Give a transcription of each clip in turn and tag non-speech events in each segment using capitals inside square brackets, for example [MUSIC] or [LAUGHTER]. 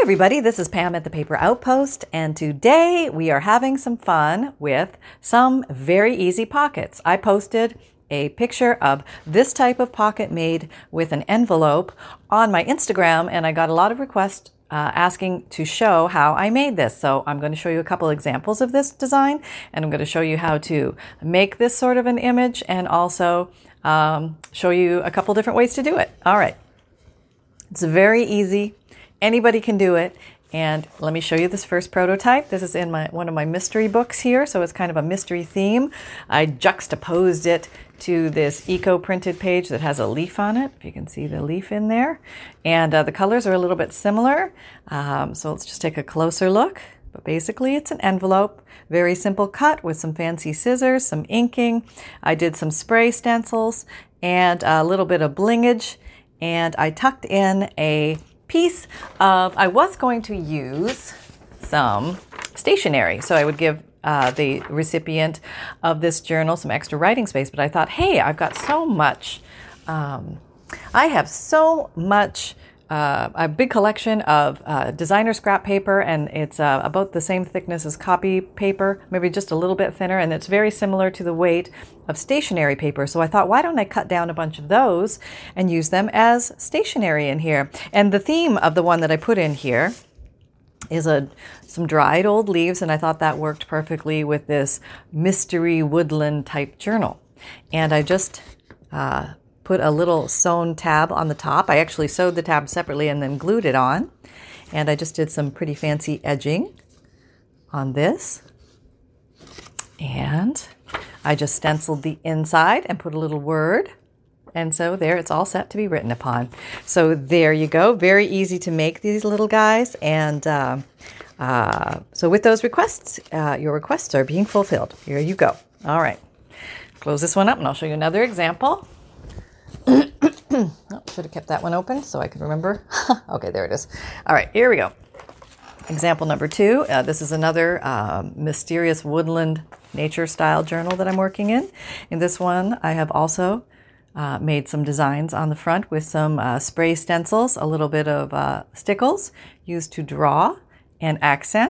Everybody. This is Pam at the Paper Outpost, and today we are having some fun with some very easy pockets. I posted a picture of this type of pocket made with an envelope on my Instagram, and I got a lot of requests uh, asking to show how I made this. So I'm going to show you a couple examples of this design, and I'm going to show you how to make this sort of an image, and also um, show you a couple different ways to do it. All right. It's very easy. Anybody can do it. And let me show you this first prototype. This is in my one of my mystery books here, so it's kind of a mystery theme. I juxtaposed it to this eco printed page that has a leaf on it. If you can see the leaf in there, and uh, the colors are a little bit similar. Um, so let's just take a closer look. But basically, it's an envelope, very simple cut with some fancy scissors, some inking. I did some spray stencils and a little bit of blingage, and I tucked in a piece of, I was going to use some stationery. So I would give uh, the recipient of this journal some extra writing space. But I thought, hey, I've got so much, um, I have so much uh, a big collection of uh, designer scrap paper, and it's uh, about the same thickness as copy paper, maybe just a little bit thinner, and it's very similar to the weight of stationery paper. So I thought, why don't I cut down a bunch of those and use them as stationery in here? And the theme of the one that I put in here is a some dried old leaves, and I thought that worked perfectly with this mystery woodland type journal. And I just uh, put a little sewn tab on the top. I actually sewed the tab separately and then glued it on. And I just did some pretty fancy edging on this. And I just stenciled the inside and put a little word. And so there, it's all set to be written upon. So there you go. Very easy to make these little guys. And uh, uh, so with those requests, uh, your requests are being fulfilled. Here you go. All right. Close this one up and I'll show you another example. [COUGHS] oh, should have kept that one open so I could remember. [LAUGHS] okay, there it is. All right, here we go. Example number two. Uh, this is another um, mysterious woodland nature style journal that I'm working in. In this one, I have also uh, made some designs on the front with some uh, spray stencils, a little bit of uh, stickles used to draw and accent.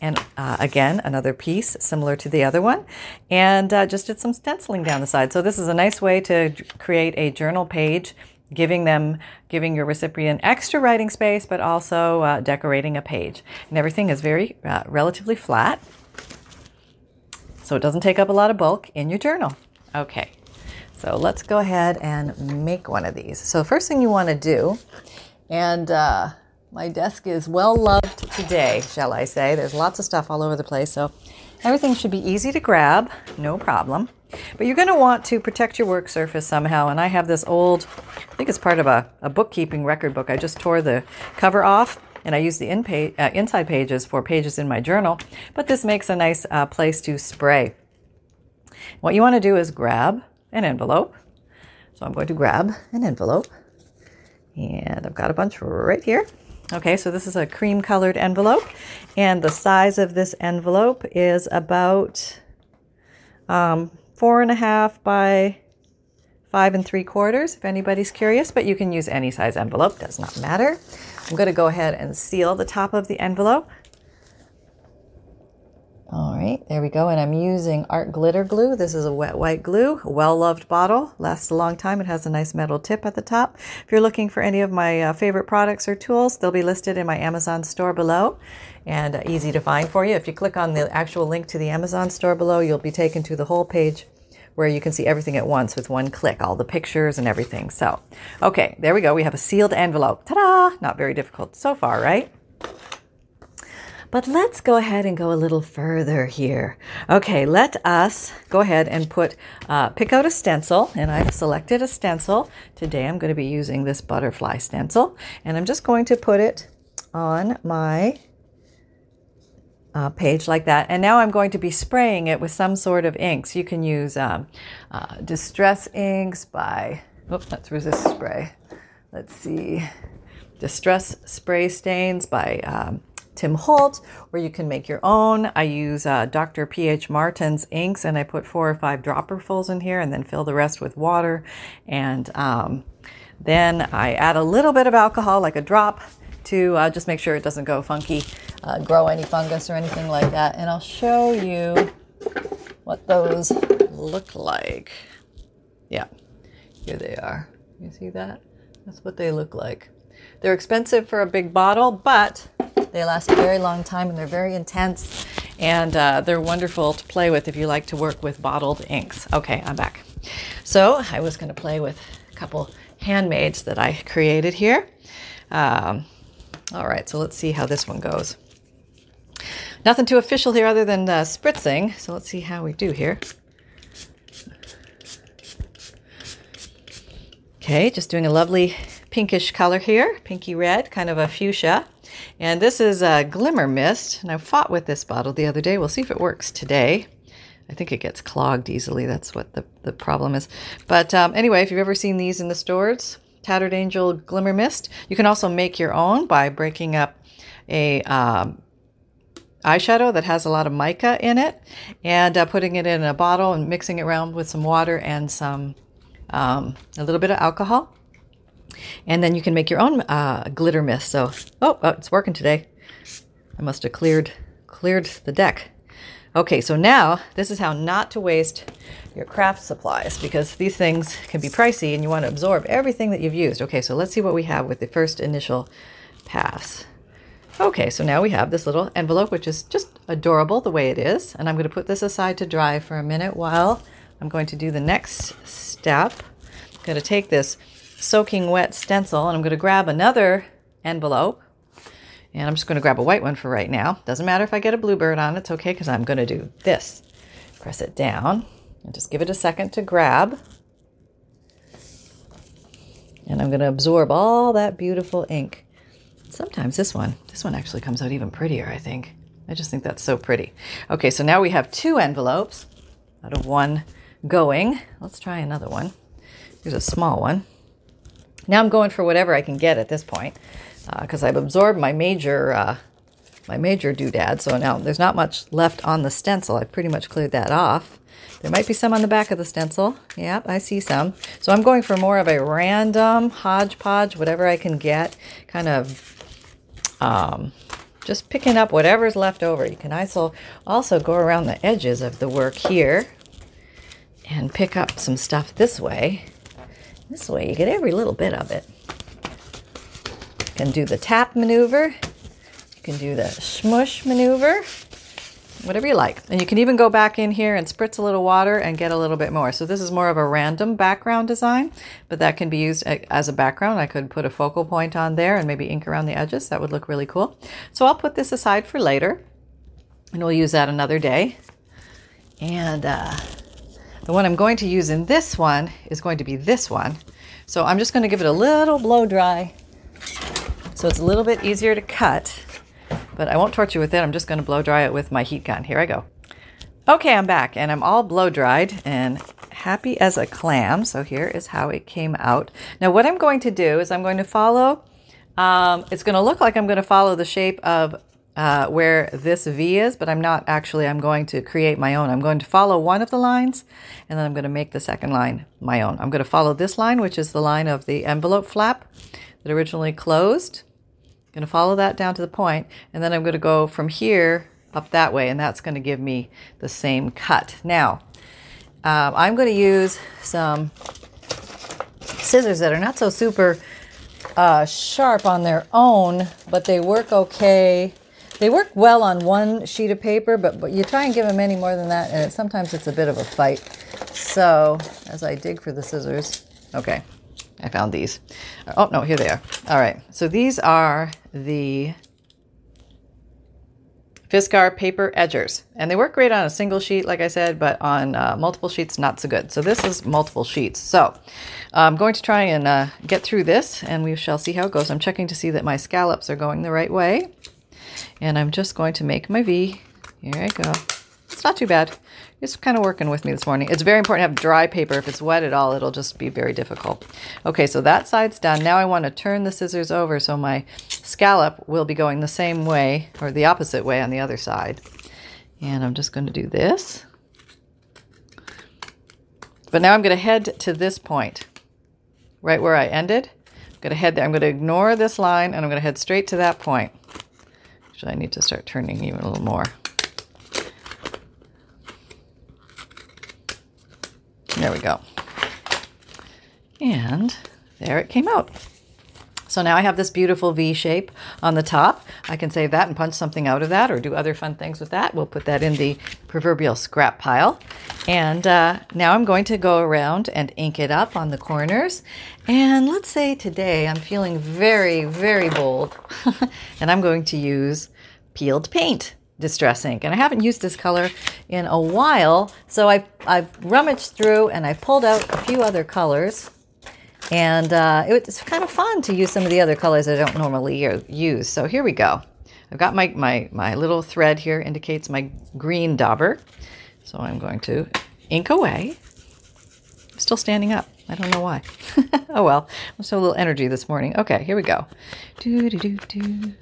and uh, again another piece similar to the other one. And uh, just did some stenciling down the side. So this is a nice way to create a journal page giving them giving your recipient extra writing space but also uh, decorating a page. And everything is very uh, relatively flat. So it doesn't take up a lot of bulk in your journal. Okay. So let's go ahead and make one of these. So first thing you want to do and uh, my desk is well loved today, shall I say. There's lots of stuff all over the place, so everything should be easy to grab, no problem. But you're going to want to protect your work surface somehow. And I have this old, I think it's part of a, a bookkeeping record book. I just tore the cover off and I use the in uh, inside pages for pages in my journal. But this makes a nice uh, place to spray. What you want to do is grab an envelope. So I'm going to grab an envelope. And I've got a bunch right here. Okay, so this is a cream colored envelope, and the size of this envelope is about um, four and a half by five and three quarters, if anybody's curious, but you can use any size envelope, does not matter. I'm going to go ahead and seal the top of the envelope. All right, there we go. And I'm using art glitter glue. This is a wet white glue, well loved bottle, lasts a long time. It has a nice metal tip at the top. If you're looking for any of my uh, favorite products or tools, they'll be listed in my Amazon store below and uh, easy to find for you. If you click on the actual link to the Amazon store below, you'll be taken to the whole page where you can see everything at once with one click, all the pictures and everything. So, okay, there we go. We have a sealed envelope. Ta da! Not very difficult so far, right? But let's go ahead and go a little further here. Okay, let us go ahead and put, uh, pick out a stencil, and I've selected a stencil. Today I'm going to be using this butterfly stencil, and I'm just going to put it on my uh, page like that. And now I'm going to be spraying it with some sort of inks. You can use um, uh, Distress Inks by, oh, that's resist spray. Let's see, Distress Spray Stains by um, Tim Holtz, or you can make your own. I use uh, Dr. P.H. Martin's inks and I put four or five dropperfuls in here and then fill the rest with water. And um, then I add a little bit of alcohol, like a drop, to uh, just make sure it doesn't go funky, uh, grow any fungus or anything like that. And I'll show you what those look like. Yeah, here they are. You see that? That's what they look like. They're expensive for a big bottle, but they last a very long time and they're very intense and uh, they're wonderful to play with if you like to work with bottled inks. Okay, I'm back. So I was going to play with a couple handmaids that I created here. Um, all right, so let's see how this one goes. Nothing too official here other than uh, spritzing. So let's see how we do here. Okay, just doing a lovely pinkish color here, pinky red, kind of a fuchsia. And this is a glimmer mist. And I fought with this bottle the other day. We'll see if it works today. I think it gets clogged easily. That's what the, the problem is. But um, anyway, if you've ever seen these in the stores, Tattered Angel Glimmer Mist. You can also make your own by breaking up a um, eyeshadow that has a lot of mica in it and uh, putting it in a bottle and mixing it around with some water and some um, a little bit of alcohol. And then you can make your own uh, glitter mist. So, oh, oh, it's working today. I must have cleared cleared the deck. Okay, so now this is how not to waste your craft supplies because these things can be pricey and you want to absorb everything that you've used. Okay, so let's see what we have with the first initial pass. Okay, so now we have this little envelope, which is just adorable the way it is. And I'm going to put this aside to dry for a minute while I'm going to do the next step. I'm going to take this soaking wet stencil and I'm going to grab another envelope. And I'm just going to grab a white one for right now. Doesn't matter if I get a bluebird on it's okay because I'm going to do this. Press it down and just give it a second to grab. And I'm going to absorb all that beautiful ink. Sometimes this one, this one actually comes out even prettier, I think. I just think that's so pretty. Okay, so now we have two envelopes out of one going. Let's try another one. Here's a small one. Now I'm going for whatever I can get at this point because uh, I've absorbed my major uh, my major doodad. So now there's not much left on the stencil. I've pretty much cleared that off. There might be some on the back of the stencil. Yep, I see some. So I'm going for more of a random hodgepodge, whatever I can get, kind of um, just picking up whatever's left over. You can also, also go around the edges of the work here and pick up some stuff this way. This way you get every little bit of it. You can do the tap maneuver. You can do the smush maneuver whatever you like. And you can even go back in here and spritz a little water and get a little bit more. So this is more of a random background design, but that can be used as a background. I could put a focal point on there and maybe ink around the edges. That would look really cool. So I'll put this aside for later and we'll use that another day. And uh, the one I'm going to use in this one is going to be this one. So I'm just going to give it a little blow dry so it's a little bit easier to cut. But I won't torture you with it. I'm just going to blow dry it with my heat gun. Here I go. Okay, I'm back and I'm all blow dried and happy as a clam. So here is how it came out. Now what I'm going to do is I'm going to follow, um, it's going to look like I'm going to follow the shape of uh, where this V is, but I'm not actually, I'm going to create my own. I'm going to follow one of the lines and then I'm going to make the second line my own. I'm going to follow this line, which is the line of the envelope flap that originally closed I'm going to follow that down to the point, and then I'm going to go from here up that way, and that's going to give me the same cut. Now, um, I'm going to use some scissors that are not so super uh, sharp on their own, but they work okay. They work well on one sheet of paper, but, but you try and give them any more than that, and it, sometimes it's a bit of a fight. So, as I dig for the scissors, okay, I found these. Oh, no, here they are. All right. So these are the Fiskar paper edgers. And they work great on a single sheet, like I said, but on uh, multiple sheets, not so good. So this is multiple sheets. So I'm going to try and uh, get through this and we shall see how it goes. I'm checking to see that my scallops are going the right way. And I'm just going to make my V. Here I go. It's not too bad. It's kind of working with me this morning. It's very important to have dry paper. If it's wet at all, it'll just be very difficult. Okay, so that side's done. Now I want to turn the scissors over so my scallop will be going the same way or the opposite way on the other side. And I'm just going to do this. But now I'm going to head to this point, right where I ended. I'm going to head there. I'm going to ignore this line and I'm going to head straight to that point. Actually, I need to start turning even a little more. There we go. And there it came out. So now I have this beautiful V shape on the top. I can save that and punch something out of that or do other fun things with that. We'll put that in the proverbial scrap pile. And uh, now I'm going to go around and ink it up on the corners. And let's say today I'm feeling very, very bold. [LAUGHS] and I'm going to use peeled paint distress ink and I haven't used this color in a while so I've, I've rummaged through and I pulled out a few other colors and uh, it was kind of fun to use some of the other colors I don't normally use so here we go I've got my, my, my little thread here indicates my green dauber so I'm going to ink away. I'm still standing up. I don't know why. [LAUGHS] oh well, I'm so little energy this morning. Okay, here we go. Do do do do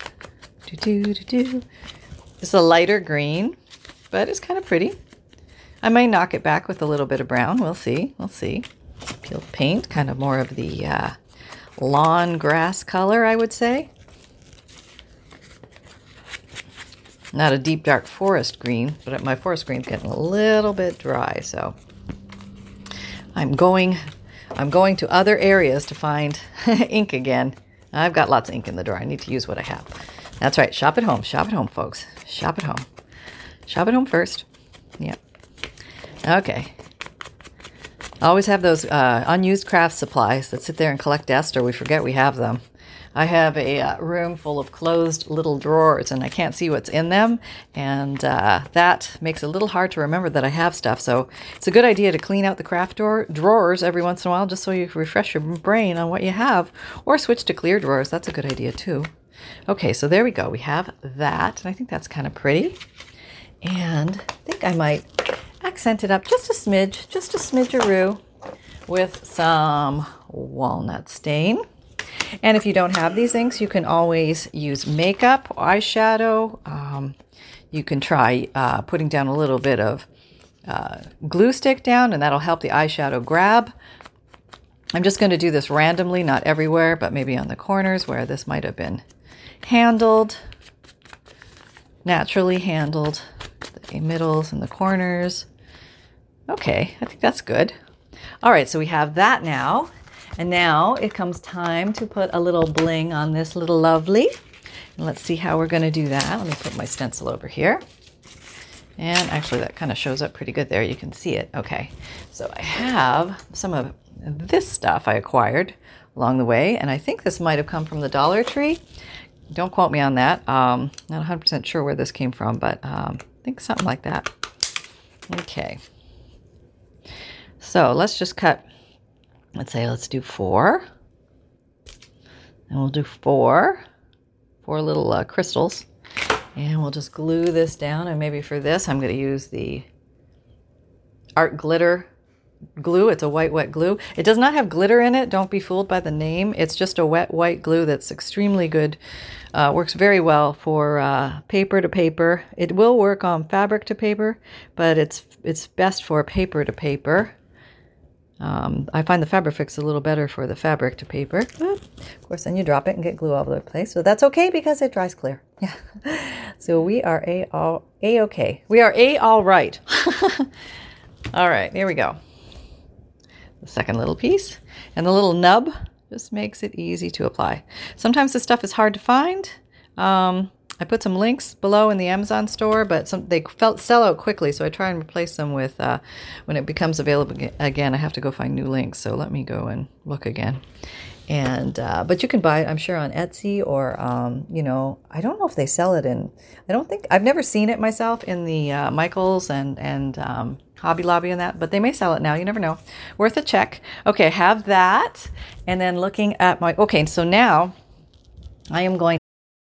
do do do do. It's a lighter green, but it's kind of pretty. I might knock it back with a little bit of brown. We'll see. We'll see. Peeled paint, kind of more of the uh, lawn grass color, I would say. Not a deep dark forest green, but my forest green's getting a little bit dry, so I'm going I'm going to other areas to find [LAUGHS] ink again. I've got lots of ink in the drawer. I need to use what I have. That's right. Shop at home. Shop at home, folks. Shop at home. Shop at home first. Yep. Okay. always have those uh, unused craft supplies that sit there and collect dust, or we forget we have them. I have a uh, room full of closed little drawers, and I can't see what's in them, and uh, that makes it a little hard to remember that I have stuff. So it's a good idea to clean out the craft drawer, drawers every once in a while, just so you refresh your brain on what you have, or switch to clear drawers. That's a good idea too. Okay, so there we go. We have that, and I think that's kind of pretty. And I think I might accent it up just a smidge, just a smidgeroo with some walnut stain. And if you don't have these inks, you can always use makeup, eyeshadow. Um, you can try uh, putting down a little bit of uh, glue stick down, and that'll help the eyeshadow grab. I'm just going to do this randomly, not everywhere, but maybe on the corners where this might have been handled, naturally handled, the middles and the corners. Okay, I think that's good. All right, so we have that now. And now it comes time to put a little bling on this little lovely. And let's see how we're going to do that. Let me put my stencil over here. And actually, that kind of shows up pretty good there. You can see it. Okay, so I have some of this stuff I acquired along the way, and I think this might have come from the Dollar Tree. Don't quote me on that. Um, not 100% sure where this came from, but um, I think something like that. Okay. So let's just cut, let's say, let's do four. And we'll do four, four little uh, crystals. And we'll just glue this down. And maybe for this, I'm going to use the Art Glitter glue. It's a white, wet glue. It does not have glitter in it. Don't be fooled by the name. It's just a wet, white glue that's extremely good. Uh, works very well for uh, paper to paper. It will work on fabric to paper, but it's it's best for paper to paper. Um, I find the Fabrifix a little better for the fabric to paper. But of course, then you drop it and get glue all over the place. So that's okay because it dries clear. [LAUGHS] Yeah. So we are a all a okay. We are a all right. [LAUGHS] all right. Here we go the second little piece. And the little nub just makes it easy to apply. Sometimes this stuff is hard to find. Um, I put some links below in the Amazon store, but some, they felt, sell out quickly, so I try and replace them with, uh, when it becomes available again, I have to go find new links. So let me go and look again. and uh, but you can buy it i'm sure on etsy or um, you know i don't know if they sell it in i don't think i've never seen it myself in the uh, michaels and and um, hobby lobby and that but they may sell it now you never know worth a check okay have that and then looking at my okay so now i am going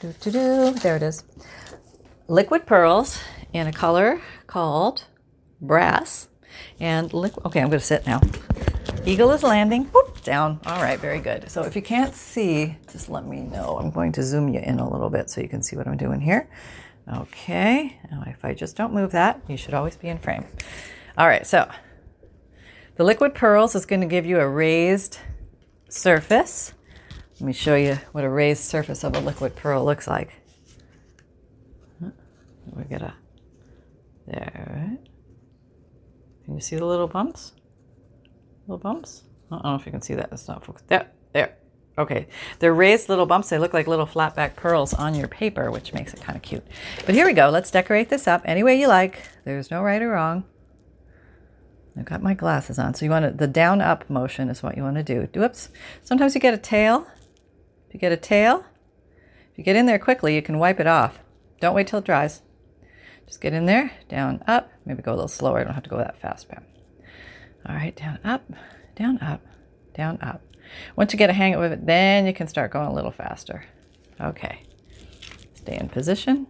doo, doo, doo, there it is. Liquid pearls in a color called brass. And liquid okay i'm going to sit now. Eagle is landing. Down. All right very good. So if you can't see just let me know. I'm going to zoom you in a little bit so you can see what i'm doing here. Okay now if i just don't move that you should always be in frame. All right so the liquid pearls is going to give you a raised surface let me show you what a raised surface of a liquid pearl looks like. We get a there. Right? Can you see the little bumps? Little bumps? I don't know if you can see that. It's not focused. There, there. Okay, they're raised little bumps. They look like little flat back pearls on your paper, which makes it kind of cute. But here we go. Let's decorate this up any way you like. There's no right or wrong. I've got my glasses on. So you want to, the down up motion is what you want to do. Whoops. Sometimes you get a tail. If you get a tail, if you get in there quickly, you can wipe it off. Don't wait till it dries. Just get in there, down, up. Maybe go a little slower. I don't have to go that fast, Pam. All right, down, up, down, up, down, up. Once you get a hang of it, then you can start going a little faster. Okay. Stay in position.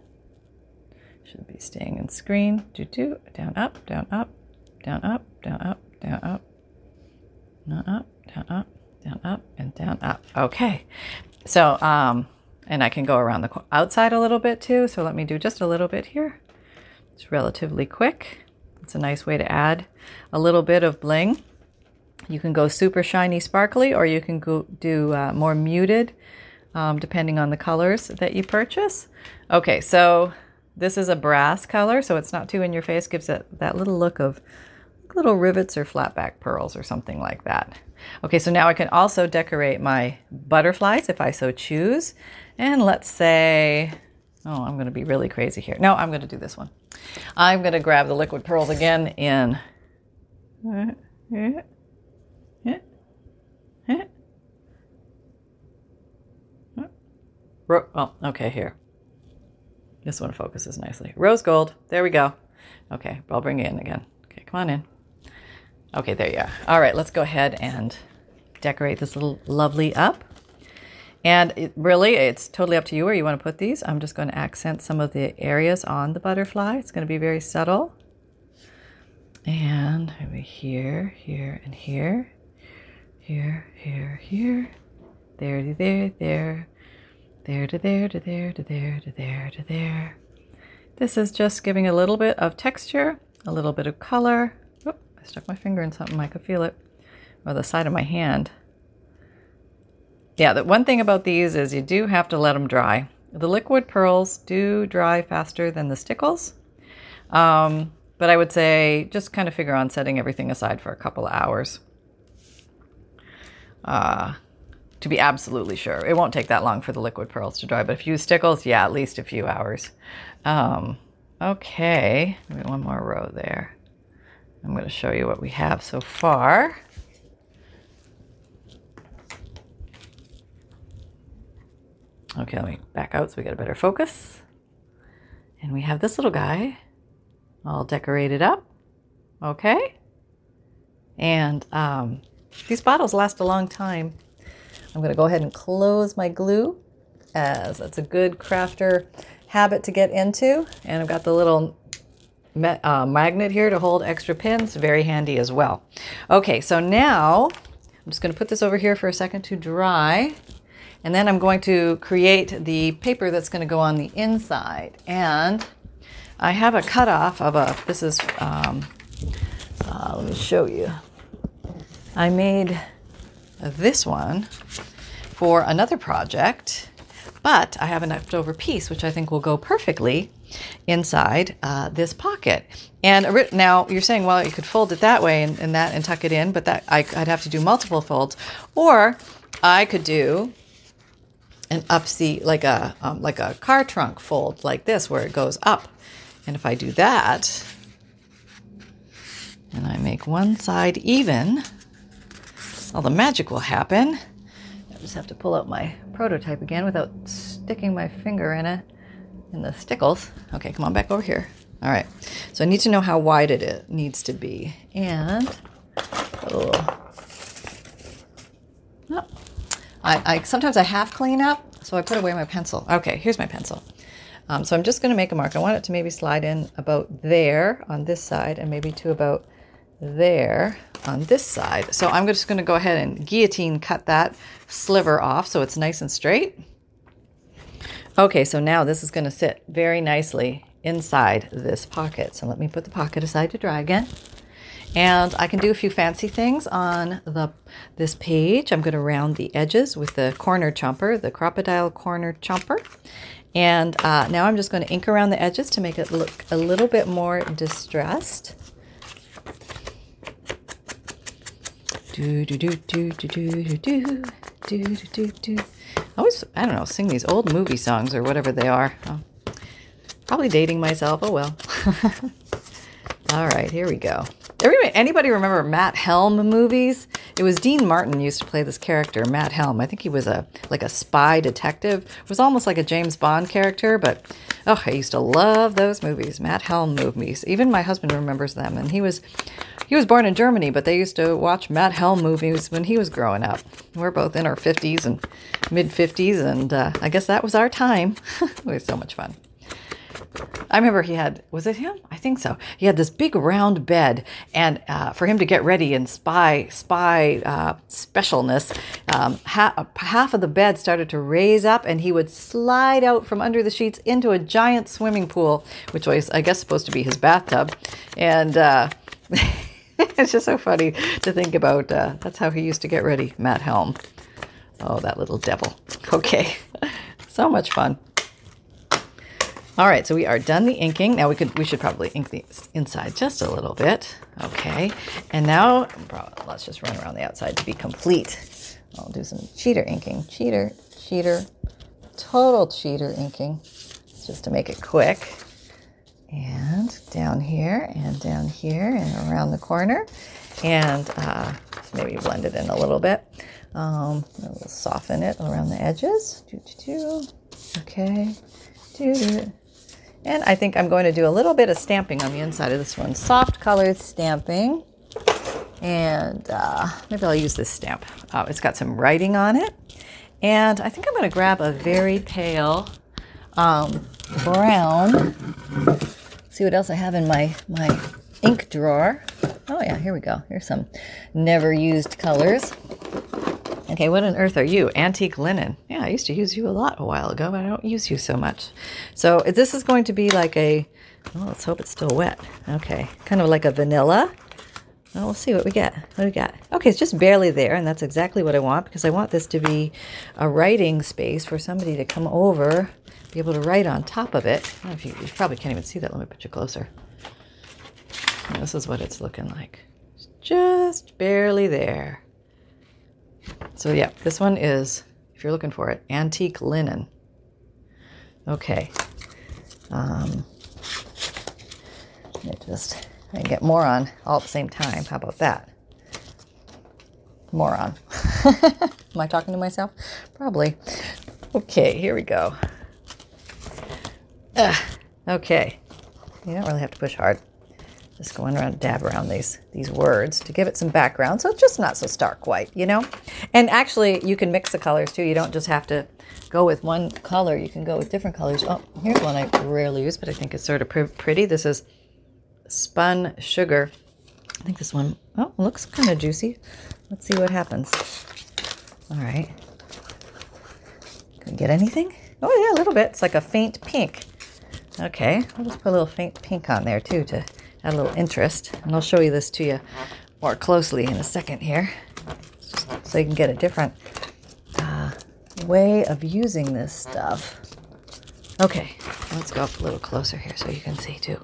Should be staying in screen. Do do. Down, up, down, up, down, up, down, up, down, up, down, up, down, up, down, up, and down, up. Okay. So, um, and I can go around the outside a little bit too. So let me do just a little bit here. It's relatively quick. It's a nice way to add a little bit of bling. You can go super shiny, sparkly, or you can go do uh, more muted, um, depending on the colors that you purchase. Okay, so this is a brass color, so it's not too in your face. Gives it that little look of little rivets or flat back pearls or something like that. Okay, so now I can also decorate my butterflies if I so choose. And let's say, oh, I'm going to be really crazy here. No, I'm going to do this one. I'm going to grab the liquid pearls again in. Oh, okay, here. This one focuses nicely. Rose gold. There we go. Okay, I'll bring it in again. Okay, come on in. Okay, there you are. All right, let's go ahead and decorate this little lovely up. And it, really, it's totally up to you where you want to put these. I'm just going to accent some of the areas on the butterfly. It's going to be very subtle. And maybe here, here, and here. Here, here, here. There to there, there. There to there, to there, to there, to there, to there. This is just giving a little bit of texture, a little bit of color. Stuck my finger in something, I could feel it. Or the side of my hand. Yeah, the one thing about these is you do have to let them dry. The liquid pearls do dry faster than the stickles. Um, but I would say just kind of figure on setting everything aside for a couple of hours. Uh, to be absolutely sure. It won't take that long for the liquid pearls to dry, but if you use stickles, yeah, at least a few hours. Um, okay, maybe one more row there. I'm going to show you what we have so far. Okay, let me back out so we get a better focus. And we have this little guy all decorated up. Okay. And um, these bottles last a long time. I'm going to go ahead and close my glue as that's a good crafter habit to get into. And I've got the little uh, magnet here to hold extra pins, very handy as well. Okay, so now I'm just going to put this over here for a second to dry. And then I'm going to create the paper that's going to go on the inside. And I have a cutoff of a, this is, um, uh, let me show you. I made this one for another project, but I have a leftover piece which I think will go perfectly inside uh, this pocket. And now you're saying, well, you could fold it that way and, and that and tuck it in, but that I, I'd have to do multiple folds, or I could do an up upsee like a um, like a car trunk fold like this where it goes up. And if I do that, and I make one side even, all the magic will happen. I just have to pull out my prototype again without sticking my finger in it, in the stickles. Okay, come on back over here. All right, so I need to know how wide it needs to be. And, oh, oh I, I sometimes I half clean up, so I put away my pencil. Okay, here's my pencil. Um, so I'm just going to make a mark. I want it to maybe slide in about there on this side and maybe to about there on this side. So I'm just going to go ahead and guillotine cut that sliver off so it's nice and straight. Okay, so now this is going to sit very nicely inside this pocket. So let me put the pocket aside to dry again. And I can do a few fancy things on the this page. I'm going to round the edges with the corner chomper, the crocodile corner chomper. And uh, now I'm just going to ink around the edges to make it look a little bit more distressed. Do do do do do do do do do do do. I always I don't know sing these old movie songs or whatever they are. Oh, probably dating myself. Oh well. [LAUGHS] All right, here we go. Everybody, anybody remember Matt Helm movies? It was Dean Martin used to play this character, Matt Helm. I think he was a like a spy detective. It was almost like a James Bond character, but oh, I used to love those movies, Matt Helm movies. Even my husband remembers them, and he was he was born in Germany, but they used to watch Matt Helm movies when he was growing up. We're both in our 50s and mid 50s, and uh, I guess that was our time. [LAUGHS] it was so much fun. I remember he had, was it him? I think so. He had this big round bed, and uh, for him to get ready and spy, spy uh, specialness, um, ha- half of the bed started to raise up, and he would slide out from under the sheets into a giant swimming pool, which was, I guess, supposed to be his bathtub. And uh, [LAUGHS] [LAUGHS] it's just so funny to think about. Uh, that's how he used to get ready, Matt Helm. Oh, that little devil. Okay, [LAUGHS] so much fun. All right, so we are done the inking. Now we could we should probably ink the inside just a little bit. Okay, and now let's just run around the outside to be complete. I'll do some cheater inking. Cheater, cheater, total cheater inking, just to make it quick. And down here, and down here, and around the corner, and uh, maybe blend it in a little bit. Um, we'll soften it around the edges. Okay. And I think I'm going to do a little bit of stamping on the inside of this one. Soft colored stamping. And uh, maybe I'll use this stamp. Uh, it's got some writing on it. And I think I'm going to grab a very pale um, brown. See what else I have in my, my ink drawer. Oh yeah, here we go. Here's some never used colors. Okay, what on earth are you? Antique linen. Yeah, I used to use you a lot a while ago, but I don't use you so much. So this is going to be like a, oh, let's hope it's still wet. Okay, kind of like a vanilla. Well, we'll see what we get. What do we got? Okay, it's just barely there, and that's exactly what I want because I want this to be a writing space for somebody to come over, be able to write on top of it. you, you probably can't even see that. Let me put you closer. This is what it's looking like. Just barely there. So yeah, this one is, if you're looking for it, antique linen. Okay. Um, just, I get more on all at the same time. How about that? More on. [LAUGHS] Am I talking to myself? Probably. Okay, here we go. Ugh, okay. You don't really have to push hard. Just going around, dab around these these words to give it some background, so it's just not so stark white, you know. And actually, you can mix the colors too. You don't just have to go with one color. You can go with different colors. Oh, here's one I rarely use, but I think it's sort of pretty. This is spun sugar. I think this one, oh, looks kind of juicy. Let's see what happens. All right. Can get anything? Oh yeah, a little bit. It's like a faint pink. Okay, I'll just put a little faint pink on there too to add a little interest. And I'll show you this to you more closely in a second here, so you can get a different uh, way of using this stuff. Okay, let's go up a little closer here so you can see too.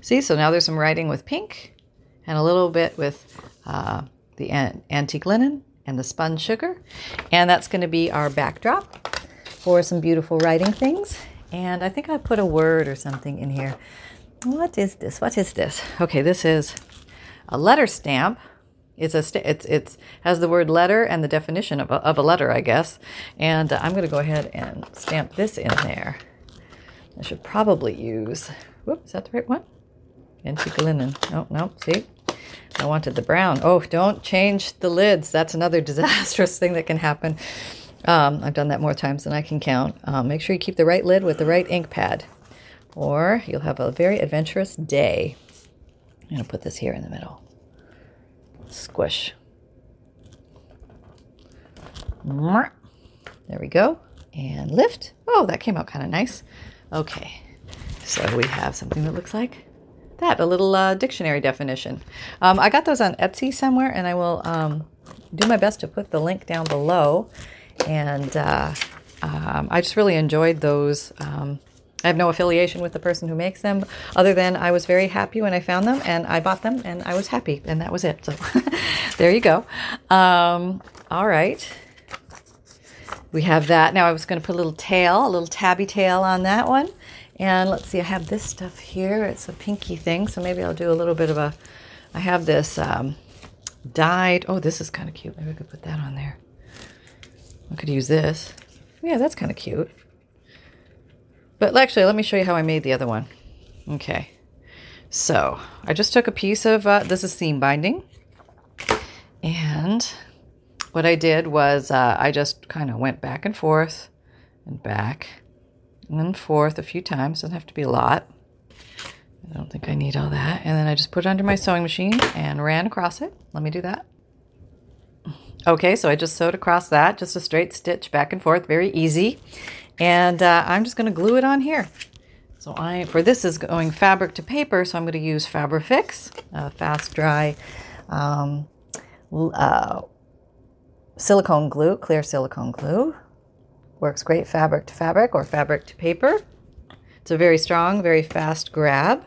See, so now there's some writing with pink and a little bit with uh, the an- antique linen and the spun sugar. And that's going to be our backdrop for some beautiful writing things. And I think I put a word or something in here. What is this? What is this? Okay, this is a letter stamp. It's a st- it's it's has the word letter and the definition of a, of a letter, I guess. And uh, I'm going to go ahead and stamp this in there. I should probably use. Whoop, is that the right one? Antique linen. No, no. See, I wanted the brown. Oh, don't change the lids. That's another [LAUGHS] disastrous thing that can happen. Um, I've done that more times than I can count. Um, make sure you keep the right lid with the right ink pad, or you'll have a very adventurous day. I'm going to put this here in the middle. Squish. There we go. And lift. Oh, that came out kind of nice. Okay, so we have something that looks like that, a little uh, dictionary definition. Um, I got those on Etsy somewhere, and I will um, do my best to put the link down below. And uh, um, I just really enjoyed those. Um, I have no affiliation with the person who makes them, other than I was very happy when I found them, and I bought them, and I was happy, and that was it. So [LAUGHS] there you go. Um, all right we have that. Now I was going to put a little tail, a little tabby tail on that one. And let's see, I have this stuff here. It's a pinky thing, so maybe I'll do a little bit of a. I have this um, dyed. Oh, this is kind of cute. Maybe I could put that on there. I could use this. Yeah, that's kind of cute. But actually, let me show you how I made the other one. Okay. So I just took a piece of uh, this is seam binding, and what I did was uh, I just kind of went back and forth and back and forth a few times. Doesn't have to be a lot. I don't think I need all that. And then I just put it under my sewing machine and ran across it. Let me do that. Okay, so I just sewed across that, just a straight stitch back and forth, very easy. And uh, I'm just going to glue it on here. So I, for this is going fabric to paper, so I'm going to use Fabrifix, uh, fast dry um, uh, silicone glue, clear silicone glue. Works great fabric to fabric or fabric to paper. It's a very strong, very fast grab.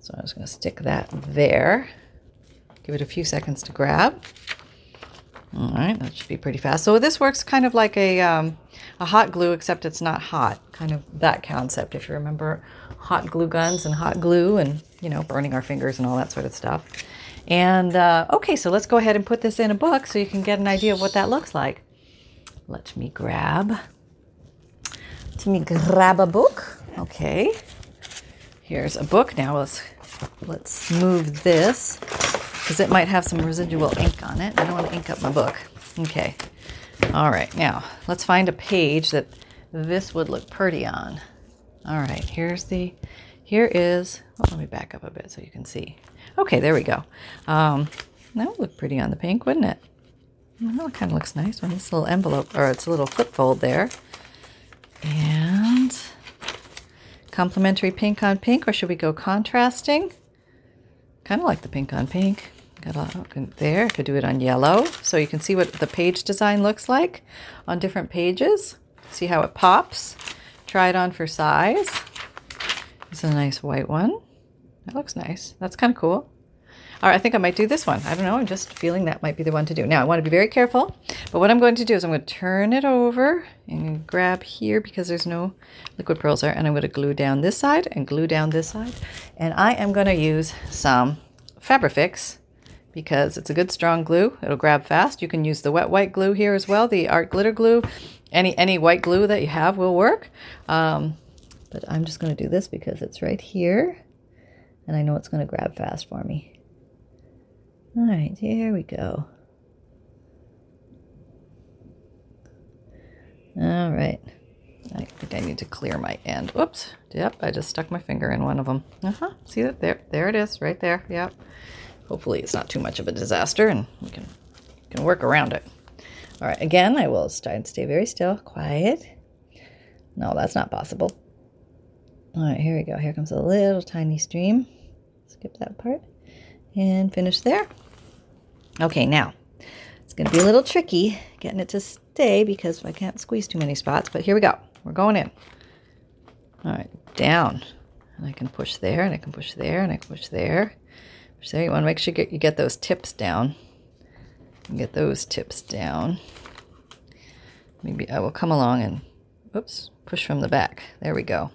So I'm just going to stick that there. Give it a few seconds to grab. All right, that should be pretty fast. So this works kind of like a, um, a hot glue, except it's not hot. Kind of that concept, if you remember hot glue guns and hot glue and, you know, burning our fingers and all that sort of stuff. And uh, okay, so let's go ahead and put this in a book so you can get an idea of what that looks like. Let me grab. Let me grab a book. Okay. Here's a book. Now let's let's move this because it might have some residual ink on it. I don't want to ink up my book. Okay. All right. Now let's find a page that this would look pretty on. All right. Here's the. Here is. Well, let me back up a bit so you can see. Okay, there we go. Um, that would look pretty on the pink, wouldn't it? Well, it kind of looks nice on this little envelope, or it's a little flip fold there. And complementary pink on pink, or should we go contrasting? Kind of like the pink on pink. There. Could do it on yellow, so you can see what the page design looks like on different pages. See how it pops. Try it on for size. It's a nice white one. That looks nice. That's kind of cool. All right, I think I might do this one. I don't know. I'm just feeling that might be the one to do. Now, I want to be very careful. But what I'm going to do is I'm going to turn it over and grab here because there's no liquid pearls there. And I'm going to glue down this side and glue down this side. And I am going to use some Fabrifix because it's a good strong glue. It'll grab fast. You can use the wet white glue here as well, the art glitter glue. Any, any white glue that you have will work. Um, but I'm just going to do this because it's right here and I know it's going to grab fast for me. All right, here we go. All right. I think I need to clear my end. Whoops. Yep, I just stuck my finger in one of them. Uh-huh. See that? There, there it is, right there. Yep. Hopefully it's not too much of a disaster and we can, can work around it. All right, again, I will try and stay very still, quiet. No, that's not possible. All right, here we go. Here comes a little tiny stream skip that part and finish there. Okay, now let's going to be a little tricky getting it to stay because I can't squeeze too many spots, but here we go. We're going in. All right, down. And I can push there, and I can push there, and I can push there. There. You want to make sure you get, you get those tips down. Get those tips down. Maybe I will come along and, oops, push from the back. There we go.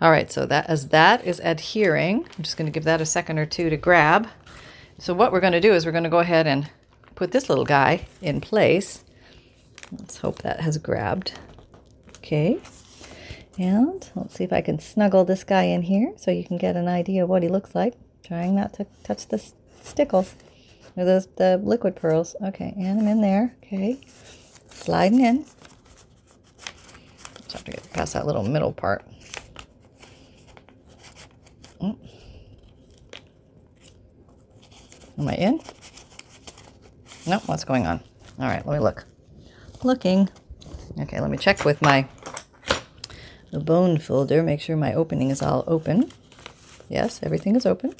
All right, so that as that is adhering, I'm just going to give that a second or two to grab. So what we're going to do is we're going to go ahead and put this little guy in place. Let's hope that has grabbed. Okay. And let's see if I can snuggle this guy in here so you can get an idea of what he looks like. Trying not to touch the stickles or those the liquid pearls. Okay, and I'm in there. Okay. Sliding in. Just have to get past that little middle part. Mm. Am I in? No, what's going on? All right, let me look. Looking. Okay, let me check with my the bone folder. Make sure my opening is all open. Yes, everything is open.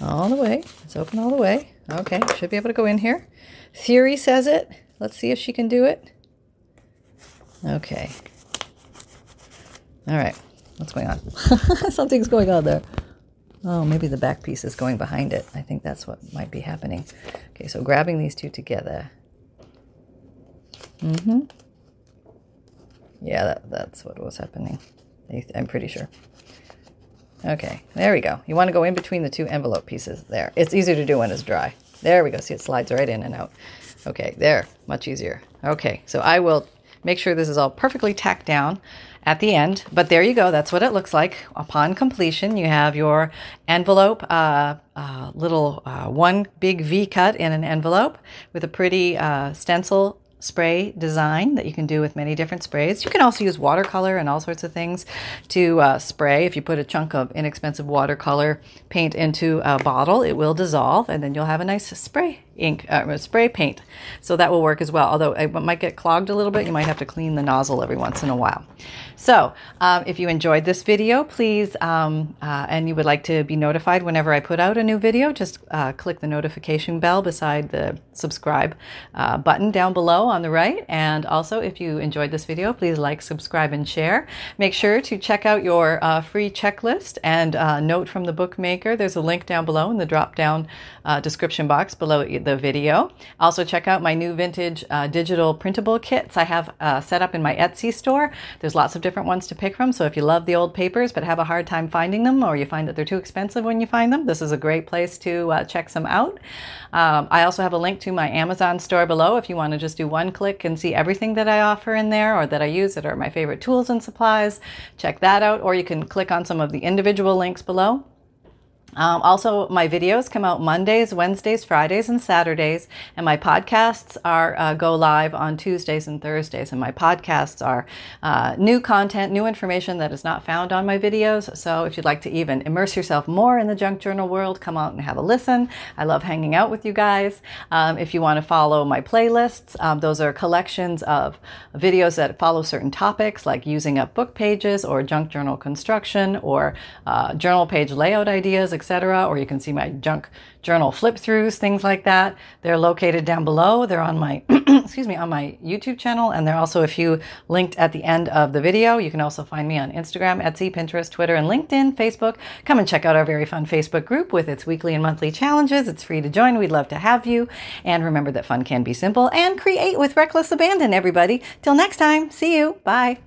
All the way. It's open all the way. Okay, should be able to go in here. Theory says it. Let's see if she can do it. Okay. All right. What's going on? [LAUGHS] Something's going on there. Oh, maybe the back piece is going behind it. I think that's what might be happening. Okay, so grabbing these two together. Mm-hmm. Yeah, that, that's what was happening. I'm pretty sure. Okay, there we go. You want to go in between the two envelope pieces there. It's easier to do when it's dry. There we go. See, it slides right in and out. Okay, there. Much easier. Okay, so I will make sure this is all perfectly tacked down at the end. But there you go. That's what it looks like upon completion. You have your envelope, uh, uh, little uh, one big V cut in an envelope with a pretty uh, stencil spray design that you can do with many different sprays. You can also use watercolor and all sorts of things to uh, spray. If you put a chunk of inexpensive watercolor paint into a bottle, it will dissolve and then you'll have a nice spray ink, uh, spray paint. So that will work as well. Although it might get clogged a little bit, you might have to clean the nozzle every once in a while. So um, if you enjoyed this video, please, um, uh, and you would like to be notified whenever I put out a new video, just uh, click the notification bell beside the subscribe uh, button down below on the right. And also, if you enjoyed this video, please like, subscribe, and share. Make sure to check out your uh, free checklist and uh, note from the bookmaker. There's a link down below in the drop down description box below the video. Also, check out my new vintage uh, digital printable kits I have uh, set up in my Etsy store. There's lots of different ones to pick from. So, if you love the old papers but have a hard time finding them, or you find that they're too expensive when you find them, this is a great place to uh, check some out. Um, I also have a link to my Amazon store below if you want to just do one click and see everything that I offer in there or that I use that are my favorite tools and supplies. Check that out, or you can click on some of the individual links below. Um, also, my videos come out Mondays, Wednesdays, Fridays, and Saturdays, and my podcasts are uh, go live on Tuesdays and Thursdays. And my podcasts are uh, new content, new information that is not found on my videos. So, if you'd like to even immerse yourself more in the junk journal world, come out and have a listen. I love hanging out with you guys. Um, if you want to follow my playlists, um, those are collections of videos that follow certain topics, like using up book pages, or junk journal construction, or uh, journal page layout ideas, etc etc. Or you can see my junk journal flip throughs, things like that. They're located down below. They're on my, [CLEARS THROAT] excuse me, on my YouTube channel. And there are also a few linked at the end of the video. You can also find me on Instagram, Etsy, Pinterest, Twitter, and LinkedIn, Facebook. Come and check out our very fun Facebook group with its weekly and monthly challenges. It's free to join. We'd love to have you. And remember that fun can be simple and create with reckless abandon, everybody. Till next time, see you. Bye.